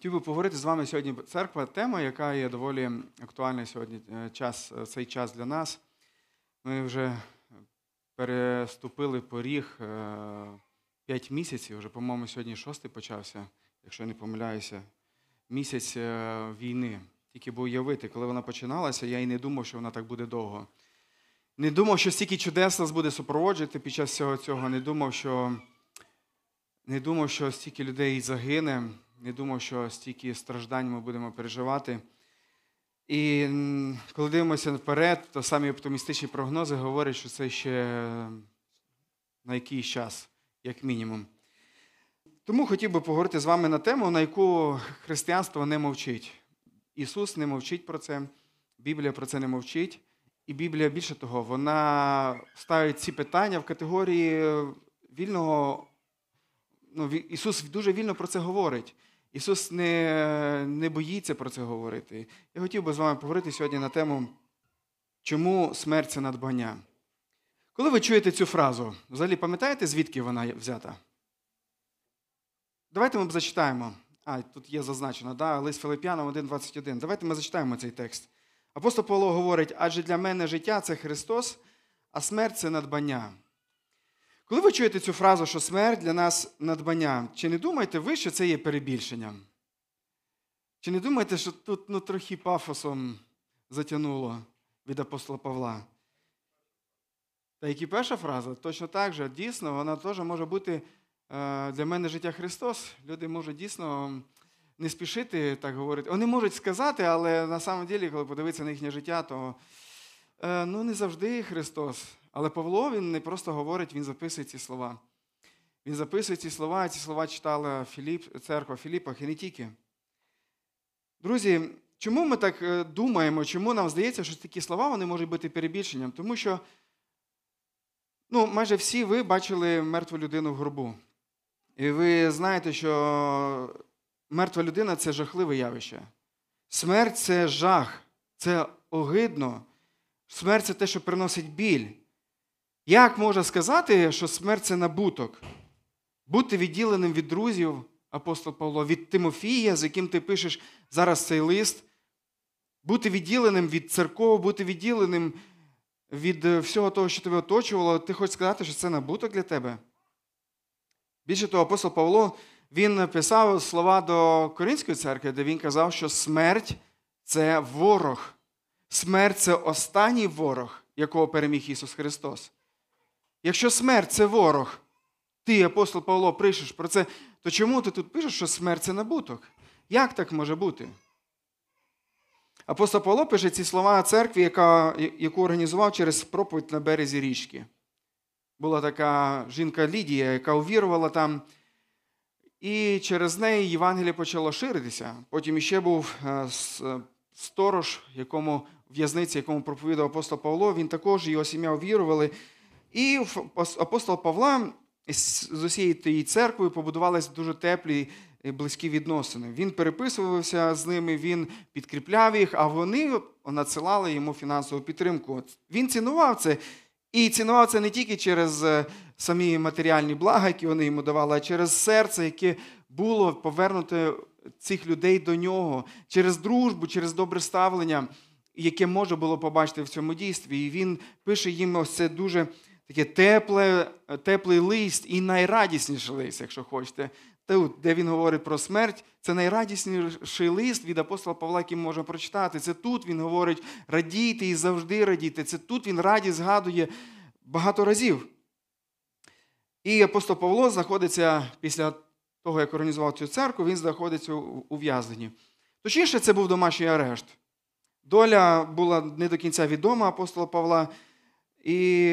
Хотів би поговорити з вами сьогодні церква, тема, яка є доволі актуальна сьогодні е, час, е, цей час для нас. Ми вже переступили поріг 5 місяців, вже, по-моєму, сьогодні шостий почався, якщо я не помиляюся, місяць е, війни. Тільки був уявити, коли вона починалася, я і не думав, що вона так буде довго. Не думав, що стільки чудес нас буде супроводжувати під час всього цього. Не думав, що не думав, що стільки людей загине, не думав, що стільки страждань ми будемо переживати. І коли дивимося вперед, то самі оптимістичні прогнози говорять, що це ще на якийсь час, як мінімум. Тому хотів би поговорити з вами на тему, на яку християнство не мовчить. Ісус не мовчить про це, Біблія про це не мовчить. І Біблія більше того, вона ставить ці питання в категорії вільного. Ну, Ісус дуже вільно про це говорить. Ісус не не боїться про це говорити. Я хотів би з вами поговорити сьогодні на тему, чому смерть це надбання. Коли ви чуєте цю фразу, взагалі пам'ятаєте, звідки вона взята? Давайте ми зачитаємо. А, тут є зазначено, да? лист Филип'янам 1,21. Давайте ми зачитаємо цей текст. Апостол Павло говорить, адже для мене життя це Христос, а смерть це надбання. Коли ви чуєте цю фразу, що смерть для нас надбання, чи не думаєте ви, що це є перебільшенням? Чи не думаєте, що тут ну, трохи пафосом затягнуло від апостола Павла? Та як і перша фраза, точно так же, дійсно, вона теж може бути е, для мене життя Христос. Люди можуть дійсно не спішити так говорити. Вони можуть сказати, але на самом ділі, коли подивитися на їхнє життя, то е, ну, не завжди Христос. Але Павло він не просто говорить, він записує ці слова. Він записує ці слова, і ці слова читала Філіп, церква Філіппах і не тільки. Друзі, чому ми так е, думаємо, чому нам здається, що такі слова вони можуть бути перебільшенням? Тому що ну, майже всі ви бачили мертву людину в гробу. І ви знаєте, що мертва людина це жахливе явище. Смерть це жах, це огидно. Смерть це те, що приносить біль. Як можна сказати, що смерть це набуток? Бути відділеним від друзів, апостол Павло, від Тимофія, з яким ти пишеш зараз цей лист, бути відділеним від церков, бути відділеним від всього того, що тебе оточувало, ти хочеш сказати, що це набуток для тебе? Більше того, апостол Павло він писав слова до Коринської церкви, де він казав, що смерть це ворог. Смерть це останній ворог, якого переміг Ісус Христос. Якщо смерть це ворог, ти, апостол Павло, пишеш про це, то чому ти тут пишеш, що смерть це набуток? Як так може бути? Апостол Павло пише ці слова церкві, яка, яку організував через проповідь на березі річки. Була така жінка Лідія, яка увірувала там. І через неї Євангеліє почало ширитися. Потім іще був е, сторож, якому в'язниці, якому проповідав апостол Павло, він також його сім'я увірували. І апостол Павла з усією тією церквою побудувалися дуже теплі близькі відносини. Він переписувався з ними, він підкріпляв їх, а вони надсилали йому фінансову підтримку. Він цінував це. І цінував це не тільки через е, самі матеріальні блага, які вони йому давали, а через серце, яке було повернуте цих людей до нього, через дружбу, через добре ставлення, яке може було побачити в цьому дійстві. І він пише їм ось це дуже таке тепле, теплий лист і найрадісніший лист, якщо хочете. Тут, де він говорить про смерть, це найрадісніший лист від апостола Павла, який ми можемо прочитати. Це тут він говорить радійте і завжди радійте. Це тут він радість згадує багато разів. І апостол Павло знаходиться після того, як організував цю церкву, він знаходиться у ув'язненні. Точніше, це був домашній арешт. Доля була не до кінця відома апостола Павла. І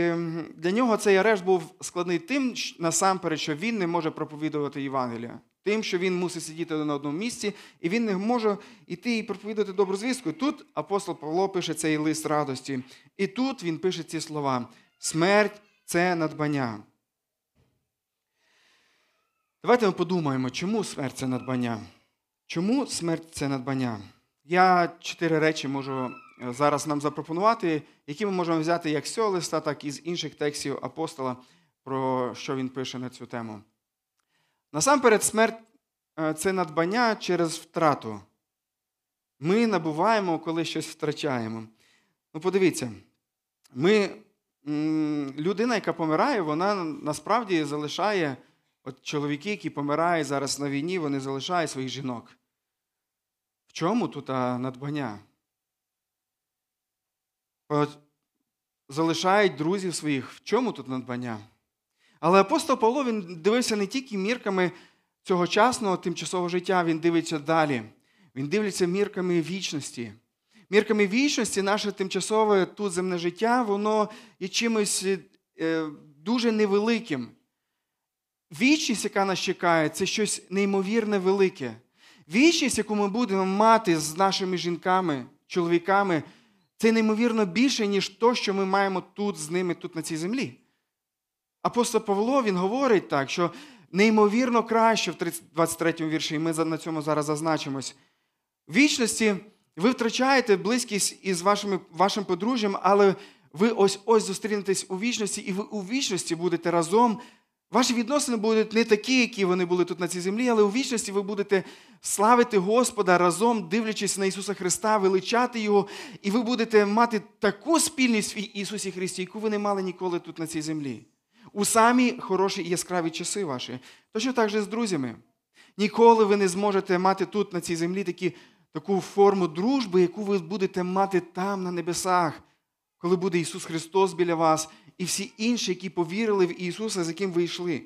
для нього цей арешт був складний тим, насамперед, що він не може проповідувати Євангелія. Тим, що він мусить сидіти на одному місці, і він не може йти і проповідати добру звістку. Тут апостол Павло пише цей лист радості. І тут він пише ці слова: смерть це надбання. Давайте ми подумаємо, чому смерть це надбання? Чому смерть це надбання? Я чотири речі можу зараз нам запропонувати, які ми можемо взяти як з цього листа, так і з інших текстів апостола, про що він пише на цю тему. Насамперед, смерть е, це надбання через втрату. Ми набуваємо, коли щось втрачаємо. Ну, подивіться, ми, людина, яка помирає, вона насправді залишає, от чоловіки, які помирають зараз на війні, вони залишають своїх жінок. В чому тут надбання? От, залишають друзів своїх. В чому тут надбання? Але апостол Павло він дивився не тільки мірками цьогочасного тимчасового життя, він дивиться далі. Він дивиться мірками вічності. Мірками вічності, наше тимчасове тут земне життя, воно є чимось е, дуже невеликим. Вічність, яка нас чекає, це щось неймовірне велике. Вічність, яку ми будемо мати з нашими жінками, чоловіками, це неймовірно більше, ніж то, що ми маємо тут з ними, тут на цій землі. Апостол Павло він говорить так, що неймовірно краще в 23 му вірші, і ми на цьому зараз зазначимось. В вічності ви втрачаєте близькість із вашими, вашим подружжям, але ви ось ось зустрінетесь у вічності, і ви у вічності будете разом. Ваші відносини будуть не такі, які вони були тут на цій землі, але у вічності ви будете славити Господа разом, дивлячись на Ісуса Христа, величати Його, і ви будете мати таку спільність в Ісусі Христі, яку ви не мали ніколи тут на цій землі. У самі хороші і яскраві часи ваші. Точно так же з друзями. Ніколи ви не зможете мати тут на цій землі такі таку форму дружби, яку ви будете мати там, на небесах, коли буде Ісус Христос біля вас і всі інші, які повірили в Ісуса, з яким ви йшли.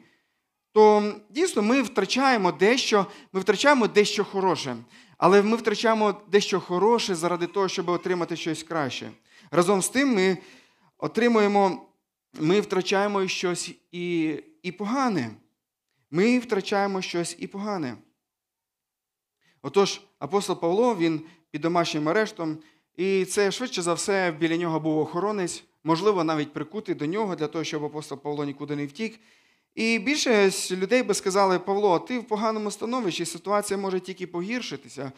То дійсно ми втрачаємо дещо, ми втрачаємо дещо хороше, але ми втрачаємо дещо хороше заради того, щоб отримати щось краще. Разом з тим, ми отримуємо, ми втрачаємо щось і, і погане. Ми втрачаємо щось і погане. Отож, апостол Павло він під домашнім арештом, і це швидше за все біля нього був охоронець, можливо, навіть прикутий до нього для того, щоб апостол Павло нікуди не втік. І більше людей би сказали, Павло, ти в поганому становищі, ситуація може тільки погіршитися.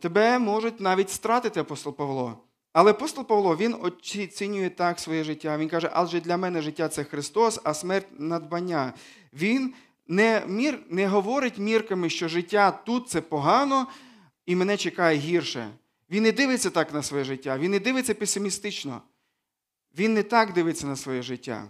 Тебе можуть навіть стратити апостол Павло. Але апостол Павло він оцінює так своє життя. Він каже, адже для мене життя це Христос, а смерть надбання. Він не мір, не говорить мірками, що життя тут це погано і мене чекає гірше. Він не дивиться так на своє життя, він не дивиться песимістично. Він не так дивиться на своє життя.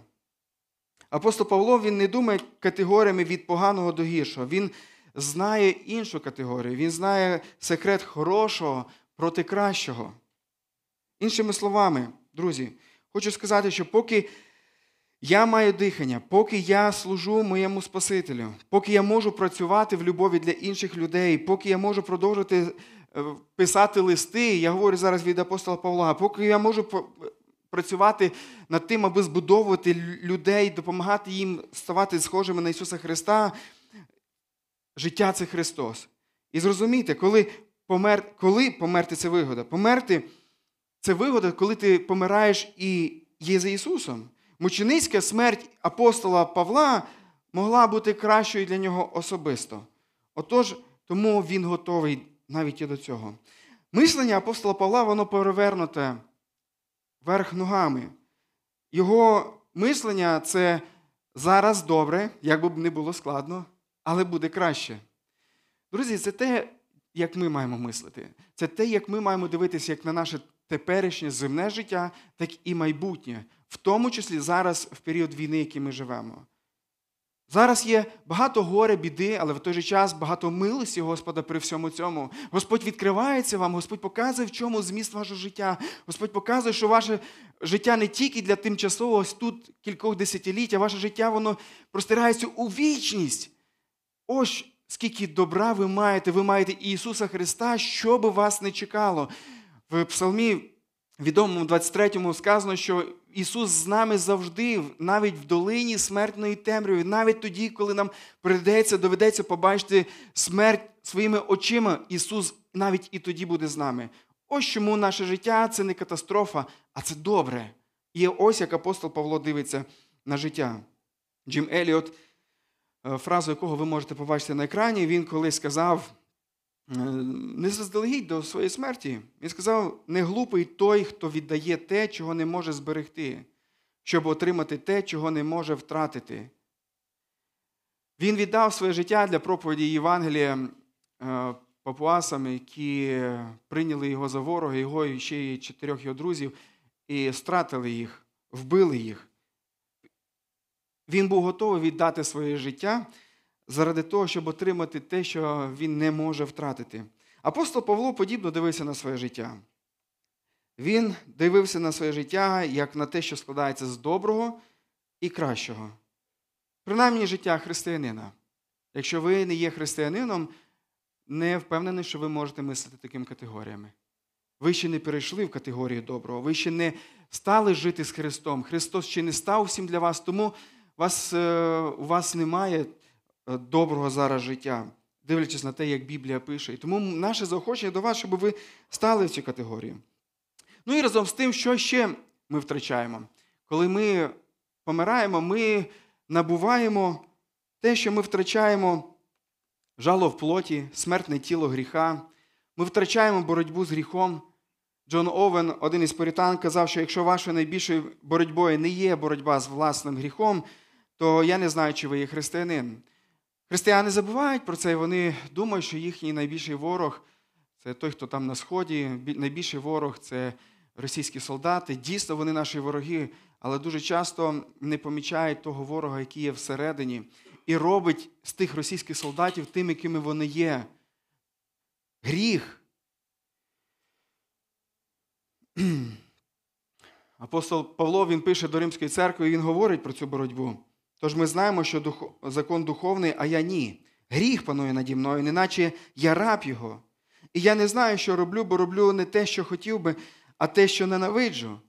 Апостол Павло він не думає категоріями від поганого до гіршого. Він знає іншу категорію, він знає секрет хорошого проти кращого. Іншими словами, друзі, хочу сказати, що поки я маю дихання, поки я служу моєму Спасителю, поки я можу працювати в любові для інших людей, поки я можу продовжувати е, писати листи, я говорю зараз від апостола Павла, поки я можу працювати над тим, аби збудовувати людей, допомагати їм ставати схожими на Ісуса Христа, життя це Христос. І зрозумійте, коли помер, коли померти це вигода. Померти це вигода, коли ти помираєш і є за Ісусом. Мученицька смерть апостола Павла могла бути кращою для нього особисто. Отож, тому він готовий навіть і до цього. Мислення апостола Павла, воно перевернуте верх ногами. Його мислення це зараз добре, як би не було складно, але буде краще. Друзі, це те, як ми маємо мислити. Це те, як ми маємо дивитися як на наше теперішнє земне життя, так і майбутнє в тому числі зараз в період війни, який ми живемо. Зараз є багато горе, біди, але в той же час багато милості Господа при всьому цьому. Господь відкривається вам, Господь показує, в чому зміст вашого життя. Господь показує, що ваше життя не тільки для тимчасового ось тут кількох десятиліть, а ваше життя воно простирається у вічність. Ось скільки добра ви маєте, ви маєте Ісуса Христа, що би вас не чекало. В Псалмі відомому 23-му сказано, що Ісус з нами завжди, навіть в долині смертної темряви, навіть тоді, коли нам прийдеться, доведеться побачити смерть своїми очима, Ісус навіть і тоді буде з нами. Ось чому наше життя це не катастрофа, а це добре. І ось як апостол Павло дивиться на життя. Джим Еліот, е, фразу якого ви можете побачити на екрані, він колись сказав. Е, не заздалегідь до своєї смерті. Він сказав: не глупий той, хто віддає те, чого не може зберегти, щоб отримати те, чого не може втратити. Він віддав своє життя для проповіді Євангелія е, папуасами, які прийняли його за ворога, його і ще й чотирьох його друзів, і стратили їх, вбили їх. Він був готовий віддати своє життя заради того, щоб отримати те, що він не може втратити. Апостол Павло подібно дивився на своє життя. Він дивився на своє життя як на те, що складається з доброго і кращого. Принаймні життя християнина. Якщо ви не є християнином, не впевнений, що ви можете мислити такими категоріями. Ви ще не перейшли в категорію доброго, ви ще не стали жити з Христом. Христос ще не став всім для вас, тому вас, е, у вас немає доброго зараз життя, дивлячись на те, як Біблія пише. І тому наше заохочення до вас, щоб ви стали в цю категорію. Ну і разом з тим, що ще ми втрачаємо? Коли ми помираємо, ми набуваємо те, що ми втрачаємо жало в плоті, смертне тіло гріха. Ми втрачаємо боротьбу з гріхом. Джон Овен, один із порітан, казав, що якщо вашою найбільшою боротьбою не є боротьба з власним гріхом, то я не знаю, чи ви є християнин. Християни забувають про це, і вони думають, що їхній найбільший ворог це той, хто там на сході, найбільший ворог це російські солдати. Дійсно, вони наші вороги, але дуже часто не помічають того ворога, який є всередині, і робить з тих російських солдатів тим, якими вони є. Гріх. Апостол Павло він пише до Римської церкви, і він говорить про цю боротьбу. Тож ми знаємо, що дух... закон духовний, а я ні. Гріх панує наді мною, неначе я раб його. І я не знаю, що роблю, бо роблю не те, що хотів би, а те, що ненавиджу.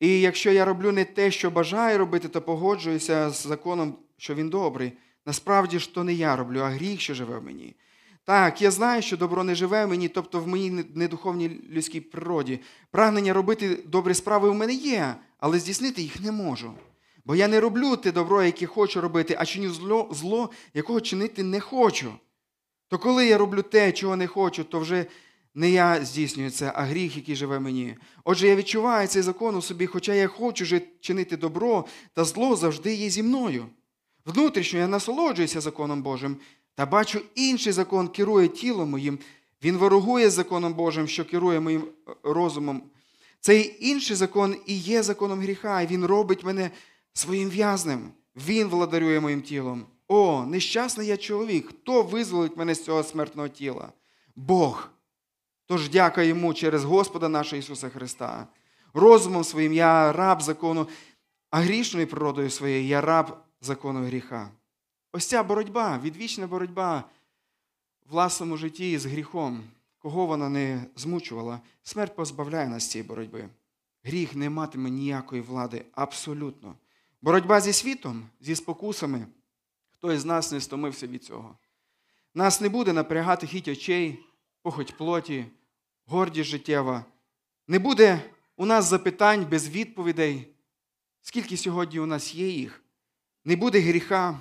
І якщо я роблю не те, що бажаю робити, то погоджуюся з законом, що він добрий. Насправді ж то не я роблю, а гріх, що живе в мені. Так, я знаю, що добро не живе в мені, тобто в моїй недуховній людській природі. Прагнення робити добрі справи в мене є, але здійснити їх не можу. Бо я не роблю те добро, яке хочу робити, а чиню зло, зло, якого чинити не хочу. То коли я роблю те, чого не хочу, то вже не я здійснюю це, а гріх, який живе мені. Отже, я відчуваю цей закон у собі, хоча я хочу чинити добро, та зло завжди є зі мною. Внутрішньо я насолоджуюся законом Божим, та бачу, інший закон керує тілом моїм. Він ворогує з законом Божим, що керує моїм е, розумом. Цей інший закон і є законом гріха, і він робить мене своїм в'язнем. Він владарює моїм тілом. О, нещасний я чоловік! Хто визволить мене з цього смертного тіла? Бог. Тож дяка йому через Господа нашого Ісуса Христа. Розумом своїм я раб закону, а грішною природою своєю я раб закону гріха. Ось ця боротьба, відвічна боротьба в власному житті з гріхом, кого вона не змучувала, смерть позбавляє нас цієї боротьби. Гріх не матиме ніякої влади абсолютно. Боротьба зі світом, зі спокусами, хто із нас не стомився від цього. Нас не буде напрягати хіть очей, похоть плоті, гордість життєва. Не буде у нас запитань без відповідей, скільки сьогодні у нас є їх. Не буде гріха,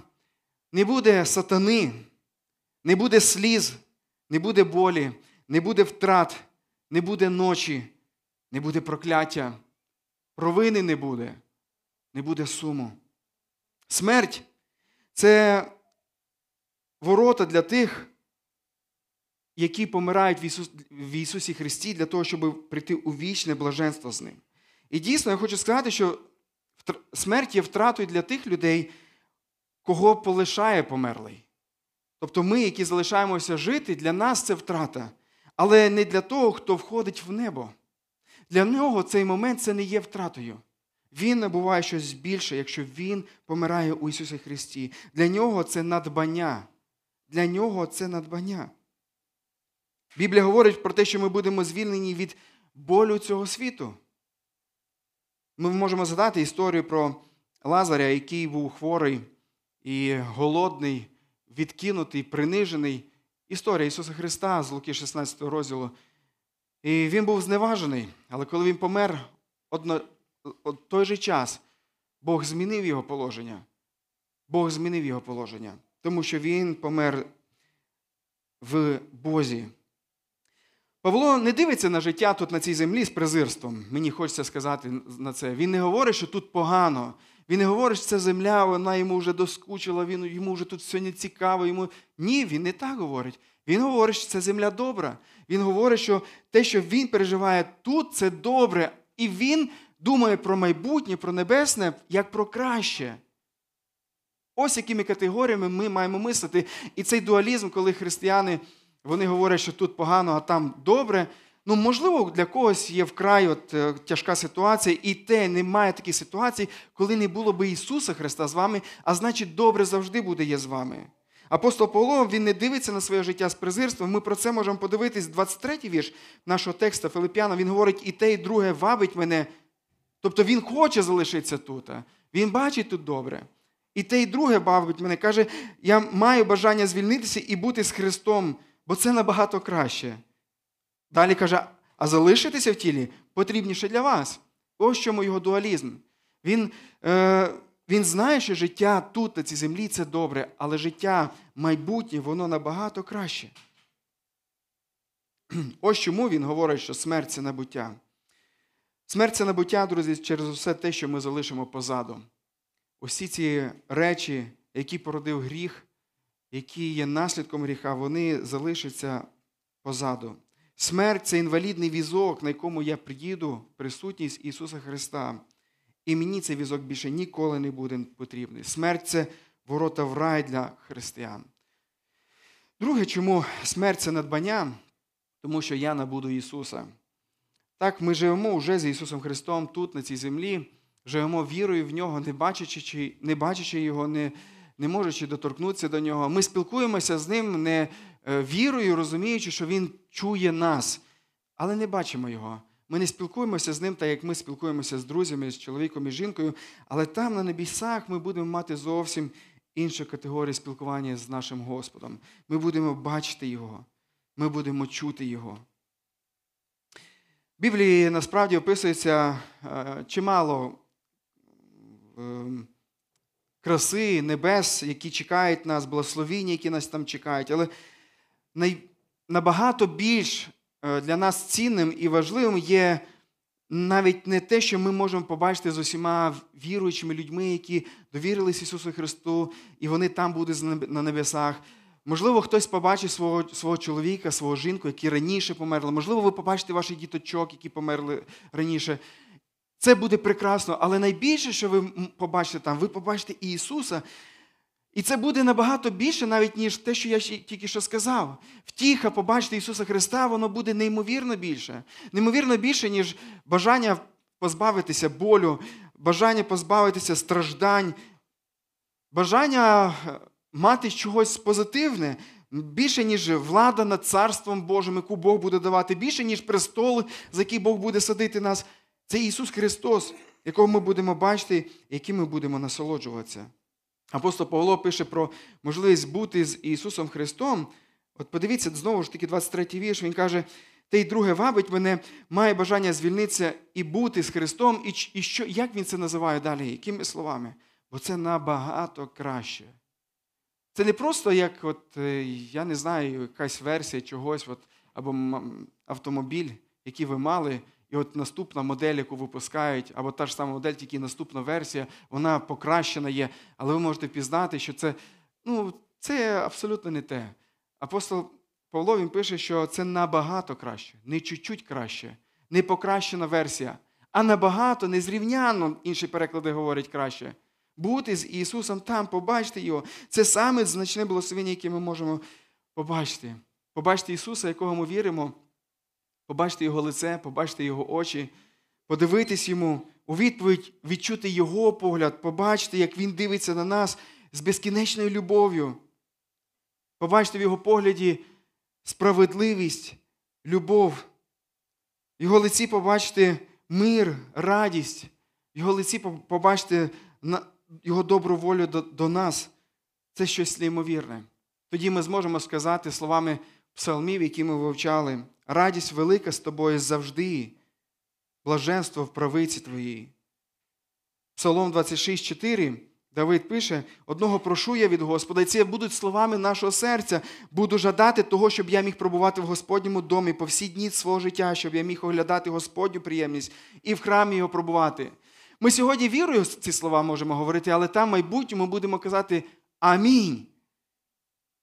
не буде сатани, не буде сліз, не буде болі, не буде втрат, не буде ночі, не буде прокляття, провини не буде, не буде суму. Смерть це ворота для тих, які помирають в, Ісус, в Ісусі Христі для того, щоб прийти у вічне блаженство з Ним. І дійсно, я хочу сказати, що смерть є втратою для тих людей, кого полишає померлий. Тобто ми, які залишаємося жити, для нас це втрата. Але не для того, хто входить в небо. Для нього цей момент це не є втратою. Він набуває щось більше, якщо він помирає у Ісусі Христі. Для нього це надбання. Для нього це надбання. Біблія говорить про те, що ми будемо звільнені від болю цього світу. Ми можемо згадати історію про Лазаря, який був хворий і голодний, відкинутий, принижений. Історія Ісуса Христа з Луки 16 розділу. І він був зневажений, але коли він помер, от той же час Бог змінив його положення. Бог змінив його положення, тому що він помер в Бозі. Павло не дивиться на життя тут на цій землі з презирством. Мені хочеться сказати на це. Він не говорить, що тут погано. Він не говорить, що це земля, вона йому вже доскучила, він, йому вже тут все не цікаво. Йому... Ні, він не так говорить. Він говорить, що це земля добра. Він говорить, що те, що він переживає тут, це добре. І він думає про майбутнє, про небесне, як про краще. Ось якими категоріями ми маємо мислити. І цей дуалізм, коли християни вони говорять, що тут погано, а там добре. Ну, можливо, для когось є вкрай от, е, тяжка ситуація, і те немає таких ситуацій, коли не було би Ісуса Христа з вами, а значить, добре завжди буде є з вами. Апостол Павло, він не дивиться на своє життя з презирством. Ми про це можемо подивитись, 23-й вірш нашого текста Филип'яна, він говорить, і те, і друге вабить мене. Тобто він хоче залишитися тут. Він бачить тут добре. І те, і друге бавить мене, каже, я маю бажання звільнитися і бути з Христом, бо це набагато краще. Далі каже, а залишитися в тілі потрібніше для вас. Ось чому його дуалізм. Він е, він знає, що життя тут, на цій землі, це добре, але життя майбутнє, воно набагато краще. Ось чому він говорить, що смерть це набуття. Смерть це набуття, друзі, через усе те, що ми залишимо позаду. Усі ці речі, які породив гріх, які є наслідком гріха, вони залишаться позаду. Смерть це інвалідний візок, на якому я приїду, присутність Ісуса Христа. І мені цей візок більше ніколи не буде потрібний. Смерть це ворота в рай для християн. Друге, чому смерть це надбання? Тому що я набуду Ісуса. Так, ми живемо вже з Ісусом Христом тут, на цій землі, живемо вірою в Нього, не бачачи не бачачи Його, не не можучи доторкнутися до Нього. Ми спілкуємося з Ним не е, вірою, розуміючи, що Він чує нас, але не бачимо Його. Ми не спілкуємося з ним, так як ми спілкуємося з друзями, з чоловіком і жінкою, але там, на небісах, ми будемо мати зовсім іншу категорію спілкування з нашим Господом. Ми будемо бачити Його, ми будемо чути Його. Біблії насправді описується е, чимало ем, краси, небес, які чекають нас, благословіння, які нас там чекають. Але набагато більш Е, для нас цінним і важливим є навіть не те, що ми можемо побачити з усіма віруючими людьми, які довірились Ісусу Христу, і вони там будуть на небесах. Можливо, хтось побачить свого свого чоловіка, свого жінку, які раніше померли. Можливо, ви побачите ваших діточок, які померли раніше. Це буде прекрасно, але найбільше, що ви побачите там, ви побачите Ісуса, і це буде набагато більше, навіть, ніж те, що я тільки що сказав. Втіха, побачити Ісуса Христа, воно буде неймовірно більше. Неймовірно більше, ніж бажання позбавитися болю, бажання позбавитися страждань, бажання е, мати чогось позитивне, більше, ніж влада над Царством Божим, яку Бог буде давати, більше, ніж престол, за який Бог буде садити нас. Це Ісус Христос, якого ми будемо бачити, яким ми будемо насолоджуватися. Апостол Павло пише про можливість бути з Ісусом Христом. От подивіться, знову ж таки, 23 й вірш, він каже, те й друге вабить мене, має бажання звільнитися і бути з Христом. І що, як він це називає далі? Якими словами? Бо це набагато краще. Це не просто як, от, е, я не знаю, якась версія чогось, от, або автомобіль, який ви мали, і от наступна модель, яку випускають, або та ж сама модель, тільки наступна версія, вона покращена є. Але ви можете впізнати, що це ну, це абсолютно не те. Апостол Павло він пише, що це набагато краще, не чуть-чуть краще, не покращена версія, а набагато незрівняно, інші переклади говорять краще. Бути з Ісусом там, побачити Його. Це саме значне благословення, яке ми можемо побачити. Побачити Ісуса, якого ми віримо побачити Його лице, побачити Його очі, подивитись йому, у відповідь відчути Його погляд, побачити, як Він дивиться на нас з безкінечною любов'ю. Побачити в Його погляді справедливість, любов, в Його лиці побачити мир, радість, в Його лиці побачити Його добру волю до, до нас. Це щось неймовірне. Тоді ми зможемо сказати словами псалмів, які ми вивчали. Радість велика з тобою завжди, блаженство в правиці твоїй. Псалом 26,4 Давид пише: одного прошу я від Господа, і це будуть словами нашого серця. Буду жадати того, щоб я міг пробувати в Господньому домі по всі дні свого життя, щоб я міг оглядати Господню приємність і в храмі його пробувати. Ми сьогодні вірою ці слова можемо говорити, але там в майбутньому будемо казати Амінь.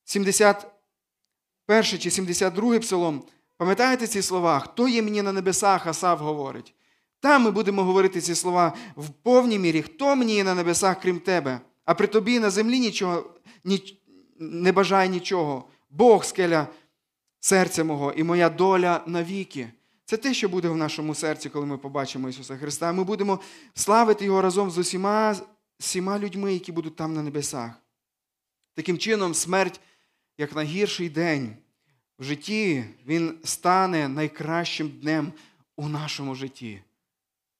71 чи 72 псалом. Пам'ятаєте ці слова? Хто є мені на небесах, Асав говорить. Там ми будемо говорити ці слова в повній мірі, хто мені є на небесах, крім тебе, а при тобі на землі нічого, ні, не бажає нічого. Бог скеля серця мого і моя доля навіки. Це те, що буде в нашому серці, коли ми побачимо Ісуса Христа. Ми будемо славити Його разом з усіма, всіма людьми, які будуть там на небесах. Таким чином, смерть, як найгірший день в житті, він стане найкращим днем у нашому житті.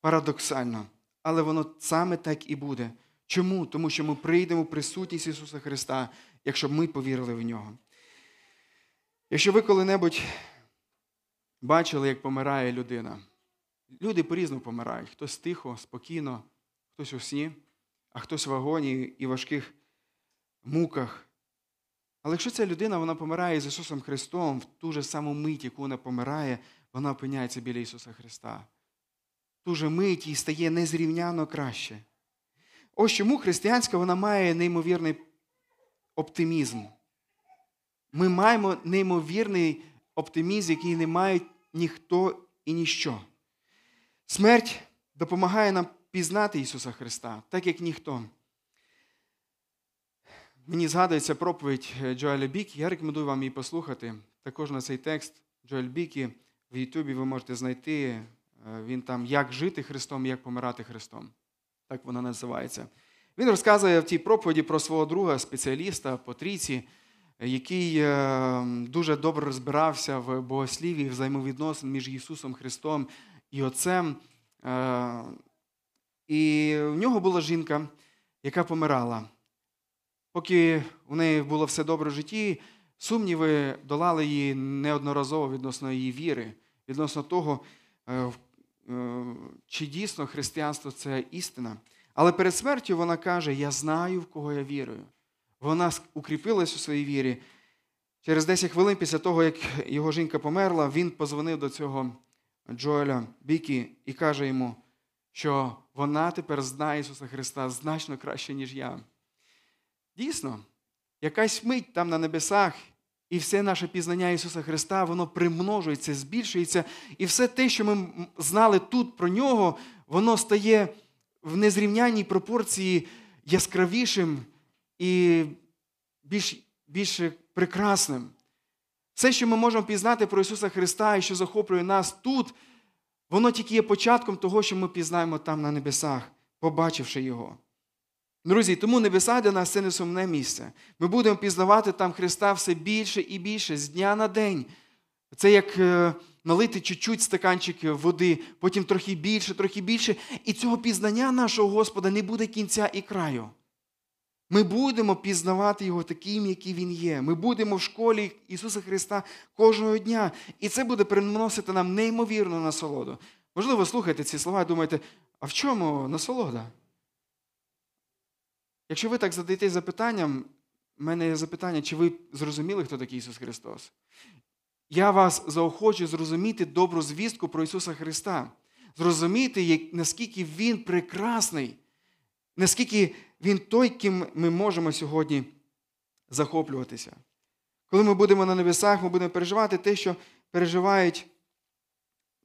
Парадоксально. Але воно саме так і буде. Чому? Тому що ми прийдемо в присутність Ісуса Христа, якщо ми повірили в нього. Якщо ви коли-небудь бачили, як помирає людина, люди по-різному помирають. Хтось тихо, спокійно, хтось у сні, а хтось в вагоні і важких муках. Але якщо ця людина вона помирає з Ісусом Христом в ту же саму мить, яку вона помирає, вона опиняється біля Ісуса Христа. Ту же мить їй стає незрівняно краще. Ось чому християнська вона має неймовірний оптимізм. Ми маємо неймовірний оптимізм, який не має ніхто і ніщо. Смерть допомагає нам пізнати Ісуса Христа, так як ніхто. Мені згадується проповідь Джоеля Бікі, я рекомендую вам її послухати. Також на цей текст Джоель Бікі в Ютубі ви можете знайти. Він там Як жити Христом, як помирати Христом. Так воно називається. Він розказує в тій проповіді про свого друга, спеціаліста по трійці, який дуже добре розбирався в богосліві, взаємовідносин між Ісусом Христом і Отцем. І в нього була жінка, яка помирала. Поки у неї було все добре в житті, сумніви долали її неодноразово відносно її віри, відносно того, чи дійсно християнство це істина. Але перед смертю вона каже: Я знаю, в кого я вірую. Вона укріпилась у своїй вірі. Через 10 хвилин після того, як його жінка померла, він позвонив до цього Джоеля Бікі і каже йому, що вона тепер знає Ісуса Христа значно краще, ніж я. Дійсно, якась мить там на небесах, і все наше пізнання Ісуса Христа, воно примножується, збільшується. І все те, що ми знали тут про нього, воно стає в незрівняній пропорції яскравішим і більш, більш прекрасним. Все, що ми можемо пізнати про Ісуса Христа і що захоплює нас тут, воно тільки є початком того, що ми пізнаємо там на небесах, побачивши Його. Друзі, тому небеса для нас це не сумне місце. Ми будемо пізнавати там Христа все більше і більше з дня на день. Це як налити чуть-чуть стаканчик води, потім трохи більше, трохи більше. І цього пізнання нашого Господа не буде кінця і краю. Ми будемо пізнавати Його таким, який Він є. Ми будемо в школі Ісуса Христа кожного дня. І це буде приносити нам неймовірну насолоду. Можливо, слухайте ці слова і думаєте, а в чому насолода? Якщо ви так задаєте запитанням, в мене є запитання, чи ви зрозуміли, хто такий Ісус Христос? Я вас заохочу зрозуміти добру звістку про Ісуса Христа, зрозуміти, наскільки Він прекрасний, наскільки Він той, ким ми можемо сьогодні захоплюватися. Коли ми будемо на небесах, ми будемо переживати те, що переживають,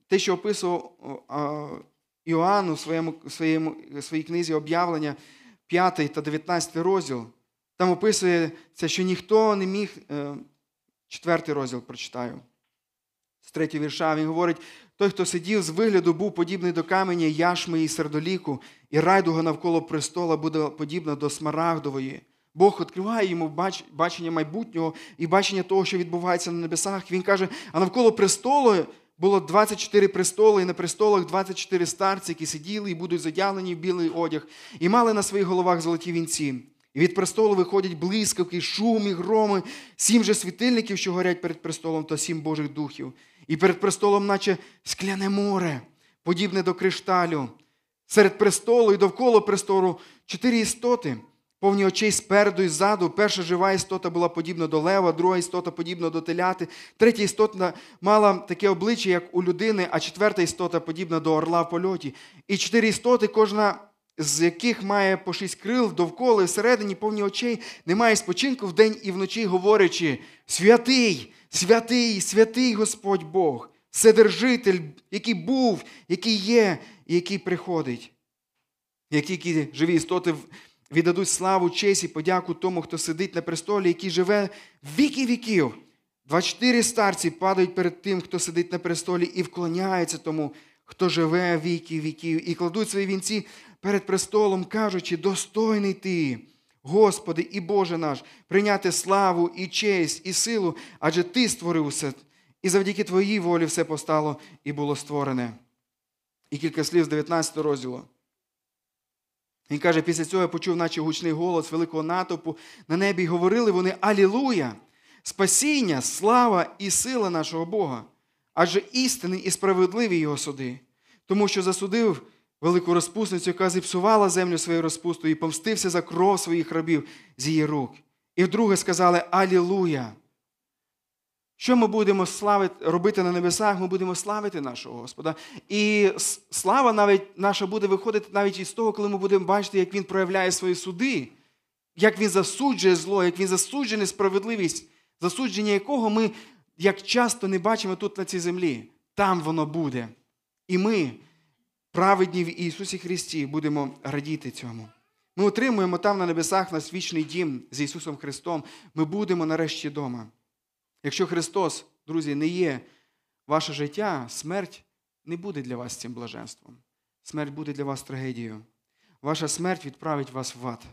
те, що описував Іоанн у своєму, своєму, своїй книзі об'явлення, 5 та 19 розділ. Там описується, що ніхто не міг. Четвертий розділ прочитаю. З третього вірша він говорить: той, хто сидів з вигляду, був подібний до каменя, яшми і сердоліку, і райдуга навколо престола буде подібна до смарагдової. Бог відкриває йому бачення майбутнього і бачення того, що відбувається на небесах. Він каже: а навколо престолу було 24 престоли, і на престолах 24 старці, які сиділи і будуть задягнені в білий одяг, і мали на своїх головах золоті вінці. І від престолу виходять блискавки, шум і громи, сім же світильників, що горять перед престолом, та сім Божих духів. І перед престолом, наче скляне море, подібне до кришталю. Серед престолу і довкола престолу чотири істоти, повні очей спереду і ззаду. Перша жива істота була подібна до лева, друга істота подібна до теляти, третя істота мала таке обличчя, як у людини, а четверта істота подібна до орла в польоті. І чотири істоти, кожна з яких має по шість крил довкола і всередині повні очей, немає спочинку вдень і вночі, говорячи: святий, святий, святий Господь Бог, Вседержитель, який був, який є і який приходить. Які ті живі істоти віддадуть славу, честь і подяку тому, хто сидить на престолі, який живе віки віків. 24 старці падають перед тим, хто сидить на престолі, і вклоняються тому, хто живе віки віків, і кладуть свої вінці перед престолом, кажучи, достойний ти, Господи і Боже наш, прийняти славу і честь, і силу, адже Ти створив усе, і завдяки Твоїй волі все постало і було створене. І кілька слів з 19 розділу. Він каже, після цього я почув, наче гучний голос великого натовпу на небі, і говорили вони Алілуя! Спасіння, слава і сила нашого Бога, адже істинний і справедливий його суди, тому що засудив велику розпусницю, яка зіпсувала землю своєю розпустою і помстився за кров своїх рабів з її рук. І вдруге сказали Алілуя! Що ми будемо славити, робити на небесах? Ми будемо славити нашого Господа. І слава навіть наша буде виходити навіть із того, коли ми будемо бачити, як Він проявляє свої суди, як Він засуджує зло, як Він засуджує несправедливість, засудження якого ми як часто не бачимо тут на цій землі. Там воно буде. І ми, праведні в Ісусі Христі, будемо радіти цьому. Ми отримуємо там на небесах наш вічний дім з Ісусом Христом. Ми будемо нарешті вдома. Якщо Христос, друзі, не є ваше життя, смерть не буде для вас цим блаженством. Смерть буде для вас трагедією. Ваша смерть відправить вас в ад.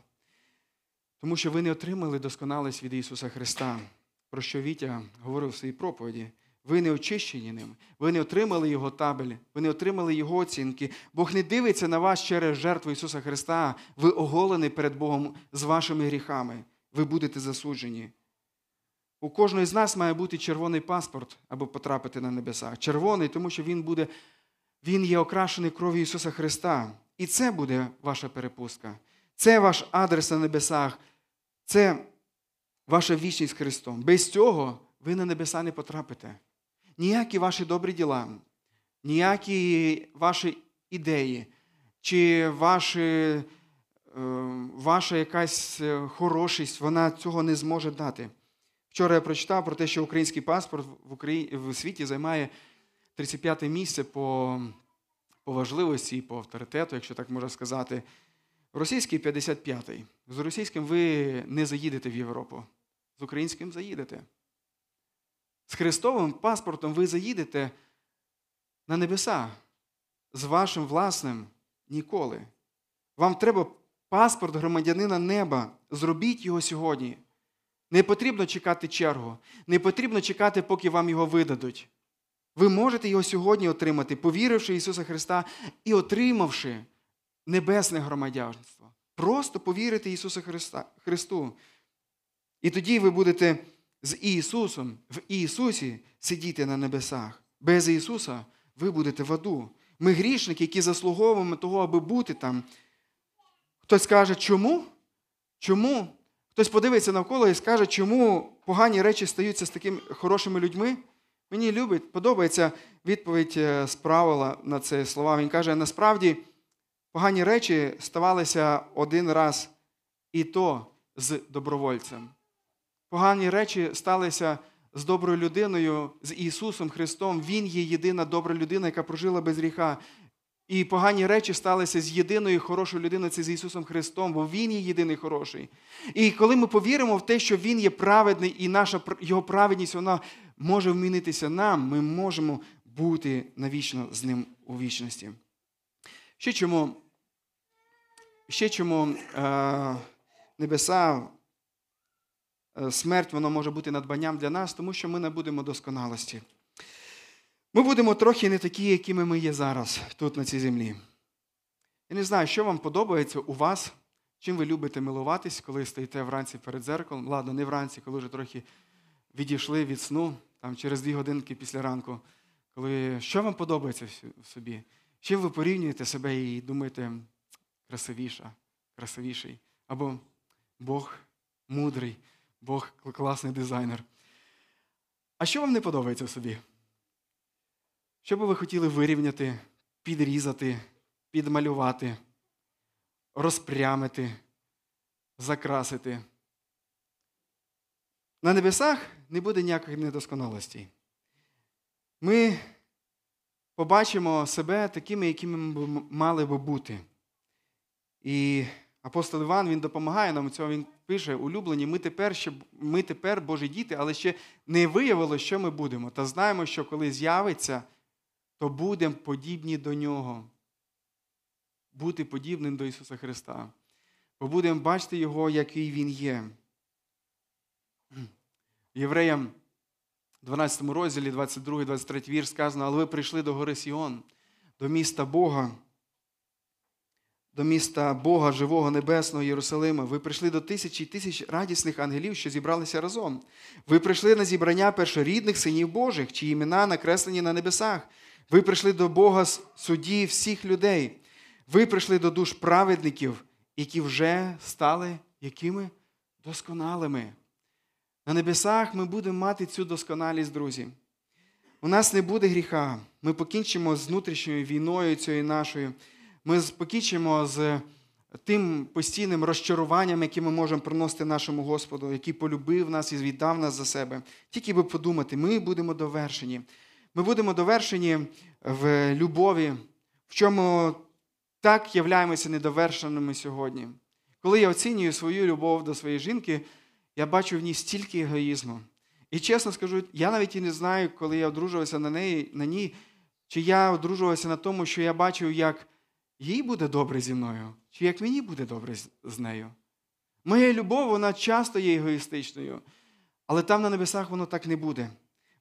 Тому що ви не отримали досконалість від Ісуса Христа, про що Вітя говорив в своїй проповіді. Ви не очищені ним, ви не отримали Його табель, ви не отримали Його оцінки. Бог не дивиться на вас через жертву Ісуса Христа. Ви оголені перед Богом з вашими гріхами. Ви будете засуджені. У кожного з нас має бути червоний паспорт, аби потрапити на небеса. Червоний, тому що він буде, він є окрашений кров'ю Ісуса Христа. І це буде ваша перепустка. Це ваш адрес на небесах, це ваша вічність з Христом. Без цього ви на небеса не потрапите. Ніякі ваші добрі діла, ніякі ваші ідеї, чи ваші, ваша якась хорошість, вона цього не зможе дати. Вчора я прочитав про те, що український паспорт в Україні, в світі займає 35 те місце по по важливості і по авторитету, якщо так можна сказати. Російський 55-й. З російським ви не заїдете в Європу. З українським заїдете. З Христовим паспортом ви заїдете на небеса. З вашим власним ніколи. Вам треба паспорт громадянина неба. Зробіть його сьогодні. Не потрібно чекати чергу, не потрібно чекати, поки вам його видадуть. Ви можете його сьогодні отримати, повіривши Ісуса Христа і отримавши небесне громадянство. Просто повірити Ісуса Христа, Христу. І тоді ви будете з Ісусом, в Ісусі сидіти на небесах. Без Ісуса ви будете в аду. Ми грішники, які заслуговуємо того, аби бути там. Хтось каже, чому? Чому? Хтось подивиться навколо і скаже, чому погані речі стаються з такими хорошими людьми. Мені любить, подобається відповідь е, з правила на це слова. Він каже: насправді погані речі ставалися один раз і то з добровольцем. Погані речі сталися з доброю людиною, з Ісусом Христом. Він є єдина добра людина, яка прожила без гріха. І погані речі сталися з єдиною хорошою людиною, це з Ісусом Христом, бо Він є єдиний хороший. І коли ми повіримо в те, що Він є праведний, і наша Його праведність вона може вмінитися нам, ми можемо бути навічно з ним у вічності. Ще чому ще чому е, небеса, смерть воно може бути надбанням для нас, тому що ми не будемо досконалості. Ми будемо трохи не такі, якими ми є зараз, тут, на цій землі. Я не знаю, що вам подобається у вас, чим ви любите милуватись, коли стоїте вранці перед зеркалом. Ладно, не вранці, коли вже трохи відійшли від сну, там через дві годинки після ранку. Коли що вам подобається в собі? Чим ви порівнюєте себе і думаєте красивіша, красивіший? Або Бог мудрий, Бог класний дизайнер. А що вам не подобається в собі? Що би ви хотіли вирівняти, підрізати, підмалювати, розпрямити, закрасити? На небесах не буде ніяких недосконалостей. Ми побачимо себе такими, якими ми мали би бути. І апостол Іван він допомагає нам у цього. Він пише, улюблені, ми тепер ще, ми тепер Божі діти, але ще не виявило, що ми будемо. Та знаємо, що коли з'явиться, то будемо подібні до нього. Бути подібним до Ісуса Христа. Бо будемо бачити Його, який Він є. Євреям 12 розділі, 22, 23 вірш сказано, але ви прийшли до гори Сіон, до міста Бога, до міста Бога, живого Небесного Єрусалима. Ви прийшли до тисячі тисяч радісних ангелів, що зібралися разом. Ви прийшли на зібрання першорідних синів Божих, чиї імена накреслені на небесах. Ви прийшли до Бога судді всіх людей. Ви прийшли до душ праведників, які вже стали якими? Досконалими. На небесах ми будемо мати цю досконалість, друзі. У нас не буде гріха. Ми покінчимо з внутрішньою війною цією нашою. Ми покінчимо з тим постійним розчаруванням, яке ми можемо приносити нашому Господу, який полюбив нас і віддав нас за себе. Тільки би подумати, ми будемо довершені. Ми будемо довершені в любові, в чому так являємося недовершеними сьогодні. Коли я оцінюю свою любов до своєї жінки, я бачу в ній стільки егоїзму. І чесно скажу, я навіть і не знаю, коли я одружувався на неї, на ній, чи я одружувався на тому, що я бачив, як їй буде добре зі мною, чи як мені буде добре з нею. Моя любов, вона часто є егоїстичною, але там на небесах воно так не буде.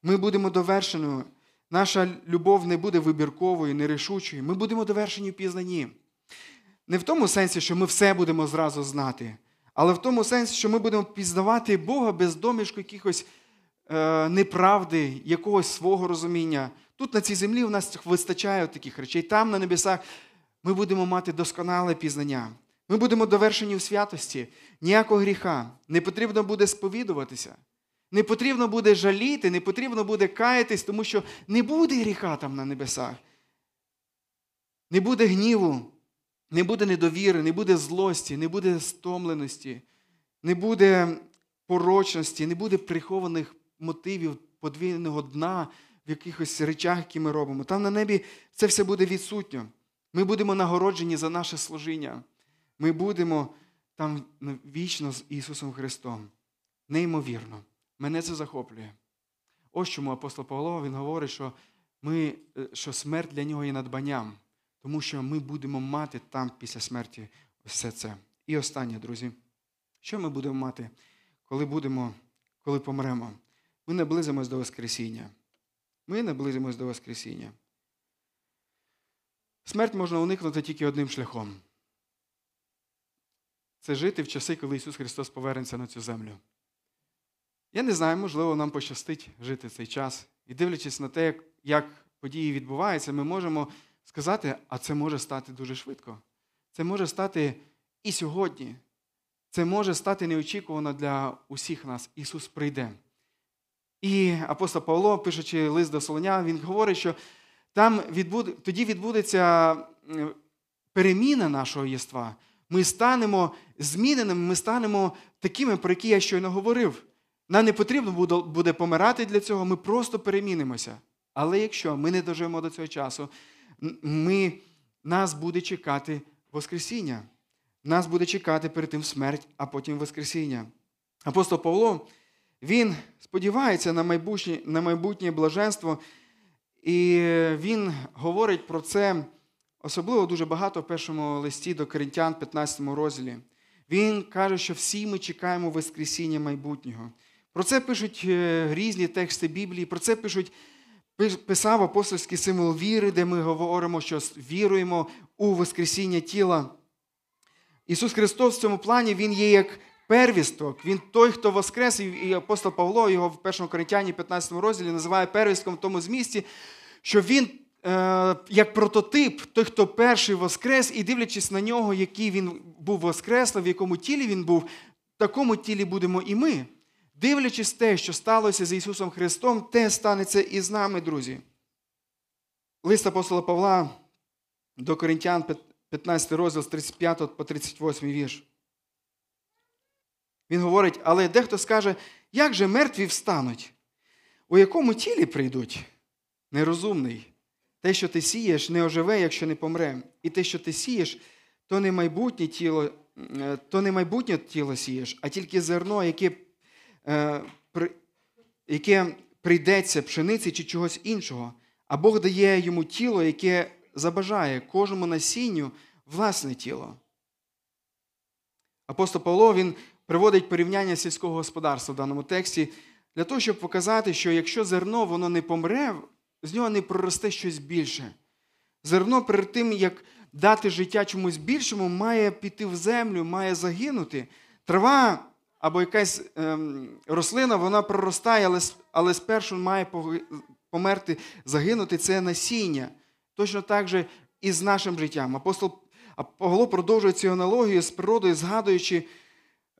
Ми будемо довершеною. Наша любов не буде вибірковою, нерішучою. Ми будемо довершені в пізнанні. Не в тому сенсі, що ми все будемо зразу знати, але в тому сенсі, що ми будемо пізнавати Бога без домішку якихось е, неправди, якогось свого розуміння. Тут на цій землі у нас вистачає таких речей. Там, на небесах, ми будемо мати досконале пізнання. Ми будемо довершені в святості, ніякого гріха. Не потрібно буде сповідуватися. Не потрібно буде жаліти, не потрібно буде каятись, тому що не буде гріха там на небесах. Не буде гніву, не буде недовіри, не буде злості, не буде стомленості, не буде порочності, не буде прихованих мотивів подвійного дна в якихось речах, які ми робимо. Там на небі це все буде відсутньо. Ми будемо нагороджені за наше служіння. Ми будемо там вічно з Ісусом Христом. Неймовірно. Мене це захоплює. Ось чому апостол Павло він говорить, що ми, що смерть для нього є надбанням, тому що ми будемо мати там після смерті все це. І останнє, друзі, що ми будемо мати, коли будемо, коли помремо? Ми наблизимось до Воскресіння. Ми наблизимось до Воскресіння. Смерть можна уникнути тільки одним шляхом. Це жити в часи, коли Ісус Христос повернеться на цю землю. Я не знаю, можливо, нам пощастить жити цей час. І дивлячись на те, як події відбуваються, ми можемо сказати, а це може стати дуже швидко. Це може стати і сьогодні. Це може стати неочікувано для усіх нас. Ісус прийде. І апостол Павло, пишучи лист до Солоня, він говорить, що там відбуде, тоді відбудеться переміна нашого єства. Ми станемо зміненими, ми станемо такими, про які я щойно говорив. Нам не потрібно буде помирати для цього, ми просто перемінимося. Але якщо ми не доживемо до цього часу, ми, нас буде чекати Воскресіння. Нас буде чекати перед тим смерть, а потім Воскресіння. Апостол Павло, він сподівається на майбутнє, на майбутнє блаженство, і він говорить про це особливо дуже багато в першому листі до Коринтян, 15 розділі. Він каже, що всі ми чекаємо Воскресіння майбутнього. Про це пишуть різні тексти Біблії, про це пишуть, писав апостольський символ віри, де ми говоримо, що віруємо у Воскресіння тіла. Ісус Христос в цьому плані Він є як первісток. Він той, хто воскрес, і апостол Павло його в 1 Коринтяні, 15 розділі називає первістком в тому змісті, що він е, як прототип, той, хто перший воскрес, і дивлячись на нього, який він був воскреслий, в якому тілі він був, в такому тілі будемо і ми. Дивлячись те, що сталося з Ісусом Христом, те станеться і з нами, друзі. Лист апостола Павла до Коринтян, 15 розділ з 35 по 38 вірш. Він говорить, але дехто скаже, як же мертві встануть? У якому тілі прийдуть? Нерозумний. Те, що ти сієш, не оживе, якщо не помре. І те, що ти сієш, то не майбутнє тіло, е, то не майбутнє тіло сієш, а тільки зерно, яке, е, при, яке прийдеться пшениці чи чогось іншого. А Бог дає йому тіло, яке забажає кожному насінню власне тіло. Апостол Павло він приводить порівняння сільського господарства в даному тексті для того, щоб показати, що якщо зерно воно не помре, з нього не проросте щось більше. Зерно перед тим, як дати життя чомусь більшому, має піти в землю, має загинути. Трава або якась ем, рослина, вона проростає, але, але спершу має померти, загинути це насіння. Точно так же і з нашим життям. Апостол Павло продовжує цю аналогію з природою, згадуючи,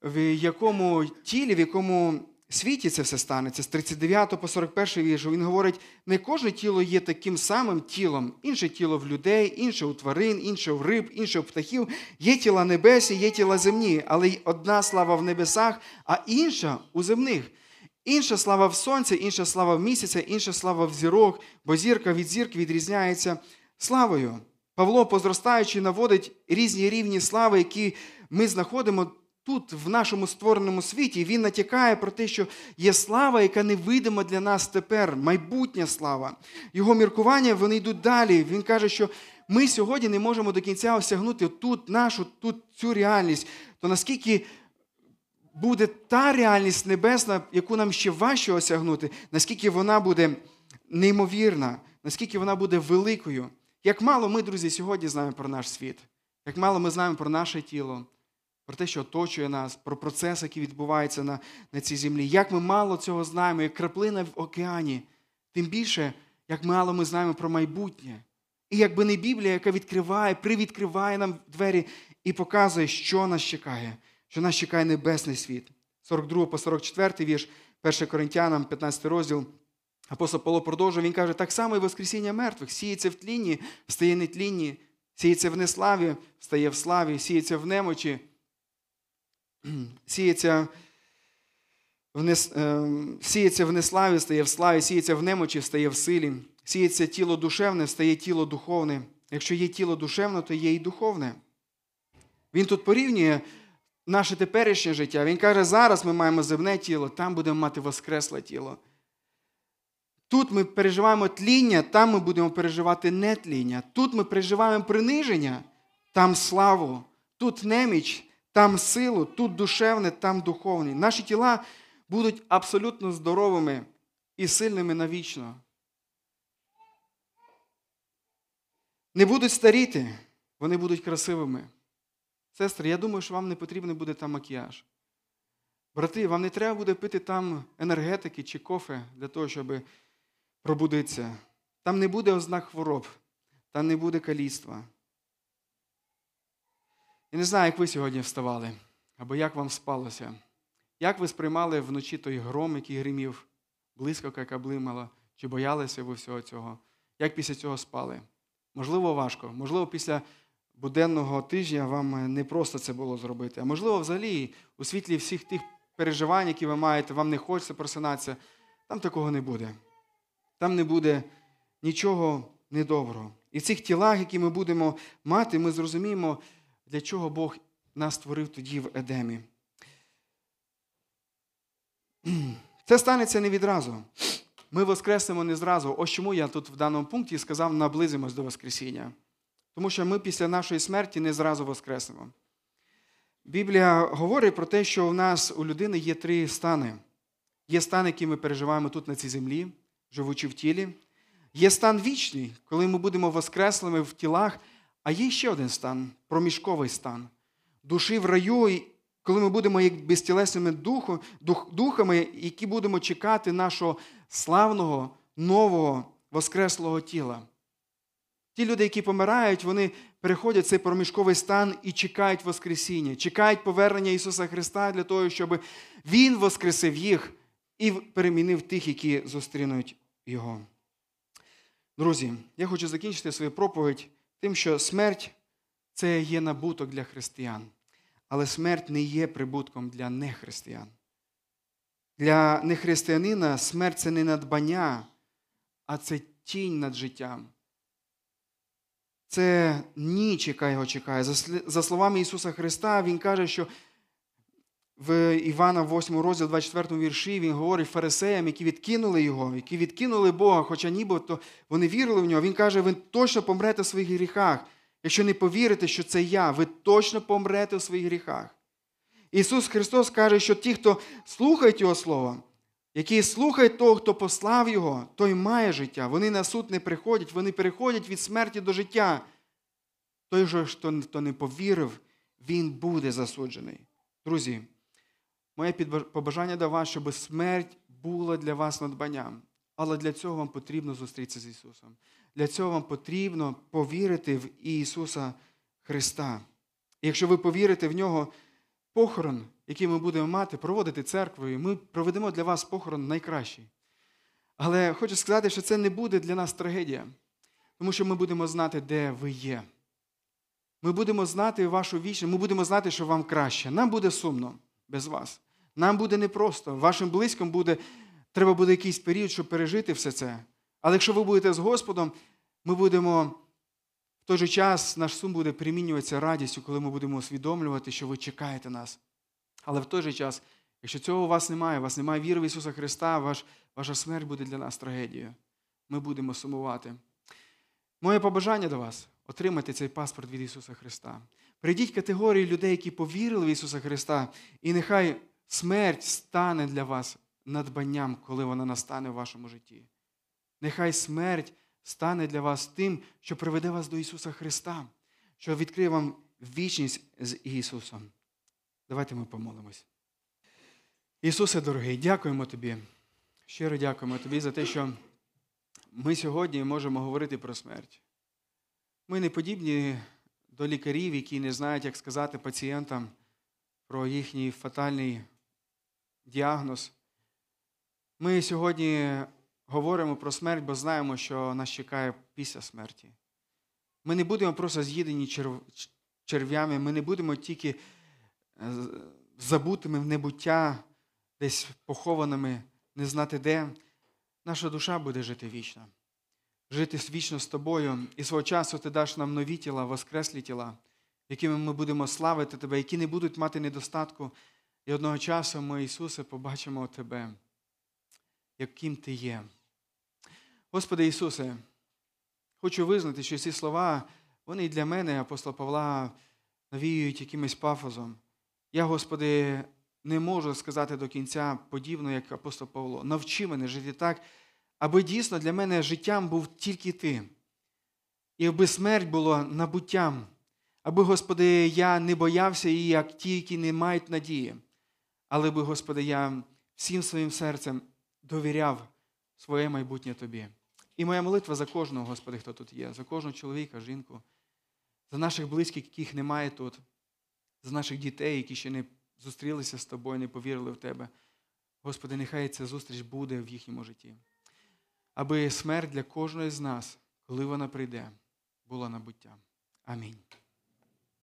в якому тілі, в якому світі це все станеться, з 39 по 41 вірш, він говорить, не кожне тіло є таким самим тілом. Інше тіло в людей, інше у тварин, інше в риб, інше у птахів. Є тіла небесі, є тіла земні, але й одна слава в небесах, а інша у земних. Інша слава в сонці, інша слава в місяця, інша слава в зірок, бо зірка від зірки відрізняється славою. Павло, позростаючи, наводить різні рівні слави, які ми знаходимо тут, в нашому створеному світі. Він натякає про те, що є слава, яка невидима для нас тепер, майбутня слава. Його міркування вони йдуть далі. Він каже, що ми сьогодні не можемо до кінця осягнути тут нашу, тут цю реальність. То наскільки буде та реальність небесна, яку нам ще важче осягнути, наскільки вона буде неймовірна, наскільки вона буде великою. Як мало ми, друзі, сьогодні знаємо про наш світ, як мало ми знаємо про наше тіло, про те, що оточує нас, про процес, який відбувається на на цій землі. Як ми мало цього знаємо, як краплина в океані, тим більше, як мало ми знаємо про майбутнє. І якби не Біблія, яка відкриває, привідкриває нам двері і показує, що нас чекає, що нас чекає небесний світ. 42 по 44 вірш, 1 Коринтянам, 15 розділ. Апостол Павло продовжує, він каже, так само і Воскресіння мертвих. Сіється в тлінні, стає нетлінні, сіється в неславі, стає в славі, сіється в немочі, сіється в, нес, е, сіється в неславі, стає в славі, сіється в немочі, стає в силі, сіється тіло душевне, стає тіло духовне. Якщо є тіло душевне, то є і духовне. Він тут порівнює наше теперішнє життя. Він каже, зараз ми маємо земне тіло, там будемо мати воскресле тіло. Тут ми переживаємо тління, там ми будемо переживати нетління. Тут ми переживаємо приниження, там славу, тут неміч, там силу, тут душевне, там духовне. Наші тіла будуть абсолютно здоровими і сильними навічно. Не будуть старіти, вони будуть красивими. Сестри, я думаю, що вам не потрібен буде там макіяж. Брати, вам не треба буде пити там енергетики чи кофе для того, щоб пробудиться. Там не буде ознак хвороб, там не буде каліцтва. Я не знаю, як ви сьогодні вставали, або як вам спалося. Як ви сприймали вночі той гром, який гримів, блискавка, яка блимала, чи боялися ви всього цього? Як після цього спали? Можливо, важко. Можливо, після буденного тижня вам не просто це було зробити. А можливо, взагалі, у світлі всіх тих переживань, які ви маєте, вам не хочеться просинатися, там такого не буде там не буде нічого недоброго. І в цих тілах, які ми будемо мати, ми зрозуміємо, для чого Бог нас створив тоді в Едемі. Це станеться не відразу. Ми воскреснемо не зразу. Ось чому я тут в даному пункті сказав, наблизимось до Воскресіння. Тому що ми після нашої смерті не зразу воскреснемо. Біблія говорить про те, що у нас у людини є три стани. Є стан, який ми переживаємо тут на цій землі живучи в тілі. Є стан вічний, коли ми будемо воскреслими в тілах, а є ще один стан проміжковий стан. Душі в раю, коли ми будемо як безтілесними духу, дух, духами, які будемо чекати нашого славного, нового, воскреслого тіла. Ті люди, які помирають, вони переходять цей проміжковий стан і чекають Воскресіння, чекають повернення Ісуса Христа для того, щоб Він воскресив їх і перемінив тих, які зустрінуть Його. Друзі, я хочу закінчити свою проповідь тим, що смерть це є набуток для християн, але смерть не є прибутком для нехристиян. Для нехристиянина смерть це не надбання, а це тінь над життям. Це ніч, яка його чекає. За, словами Ісуса Христа, Він каже, що в Івана 8 розділ 24 вірші він говорить фарисеям, які відкинули його, які відкинули Бога, хоча нібито вони вірили в нього. Він каже, ви точно помрете в своїх гріхах. Якщо не повірите, що це я, ви точно помрете в своїх гріхах. Ісус Христос каже, що ті, хто слухають Його Слово, які слухають того, хто послав Його, той має життя. Вони на суд не приходять, вони переходять від смерті до життя. Той же, хто не повірив, він буде засуджений. Друзі, моє побажання до вас, щоб смерть була для вас надбанням. Але для цього вам потрібно зустрітися з Ісусом. Для цього вам потрібно повірити в Ісуса Христа. І якщо ви повірите в нього, похорон, який ми будемо мати, проводити церквою, ми проведемо для вас похорон найкращий. Але хочу сказати, що це не буде для нас трагедія, тому що ми будемо знати, де ви є. Ми будемо знати вашу вічність, ми будемо знати, що вам краще. Нам буде сумно без вас. Нам буде непросто. Вашим близьким буде, треба буде якийсь період, щоб пережити все це. Але якщо ви будете з Господом, ми будемо в той же час, наш сум буде примінюватися радістю, коли ми будемо усвідомлювати, що ви чекаєте нас. Але в той же час, якщо цього у вас немає, у вас немає віри в Ісуса Христа, ваш, ваша смерть буде для нас трагедією. Ми будемо сумувати. Моє побажання до вас отримати цей паспорт від Ісуса Христа. Прийдіть категорії людей, які повірили в Ісуса Христа, і нехай смерть стане для вас надбанням, коли вона настане в вашому житті. Нехай смерть стане для вас тим, що приведе вас до Ісуса Христа, що відкриє вам вічність з Ісусом. Давайте ми помолимось. Ісусе дорогий, дякуємо Тобі. Щиро дякуємо Тобі за те, що ми сьогодні можемо говорити про смерть. Ми не подібні до лікарів, які не знають, як сказати пацієнтам про їхній фатальний діагноз. Ми сьогодні говоримо про смерть, бо знаємо, що нас чекає після смерті. Ми не будемо просто з'їдені черв- черв'ями, ми не будемо тільки е, забутими в небуття, десь похованими, не знати де. Наша душа буде жити вічно. Жити вічно з тобою. І свого часу ти даш нам нові тіла, воскреслі тіла, якими ми будемо славити тебе, які не будуть мати недостатку. І одного часу ми, Ісусе, побачимо Тебе, яким Ти є. Господи Ісусе, хочу визнати, що ці слова, вони і для мене, апостола Павла, навіюють якимось пафозом. Я, Господи, не можу сказати до кінця подібно, як апостол Павло. Навчи мене жити так, аби дійсно для мене життям був тільки Ти. І аби смерть була набуттям, аби, Господи, я не боявся її, як ті, які не мають надії. Але би, Господи, я всім своїм серцем довіряв своє майбутнє Тобі. І моя молитва за кожного, Господи, хто тут є, за кожного чоловіка, жінку, за наших близьких, яких немає тут, за наших дітей, які ще не зустрілися з тобою, не повірили в Тебе. Господи, нехай ця зустріч буде в їхньому житті. Аби смерть для кожного з нас, коли вона прийде, була набуттям. Амінь.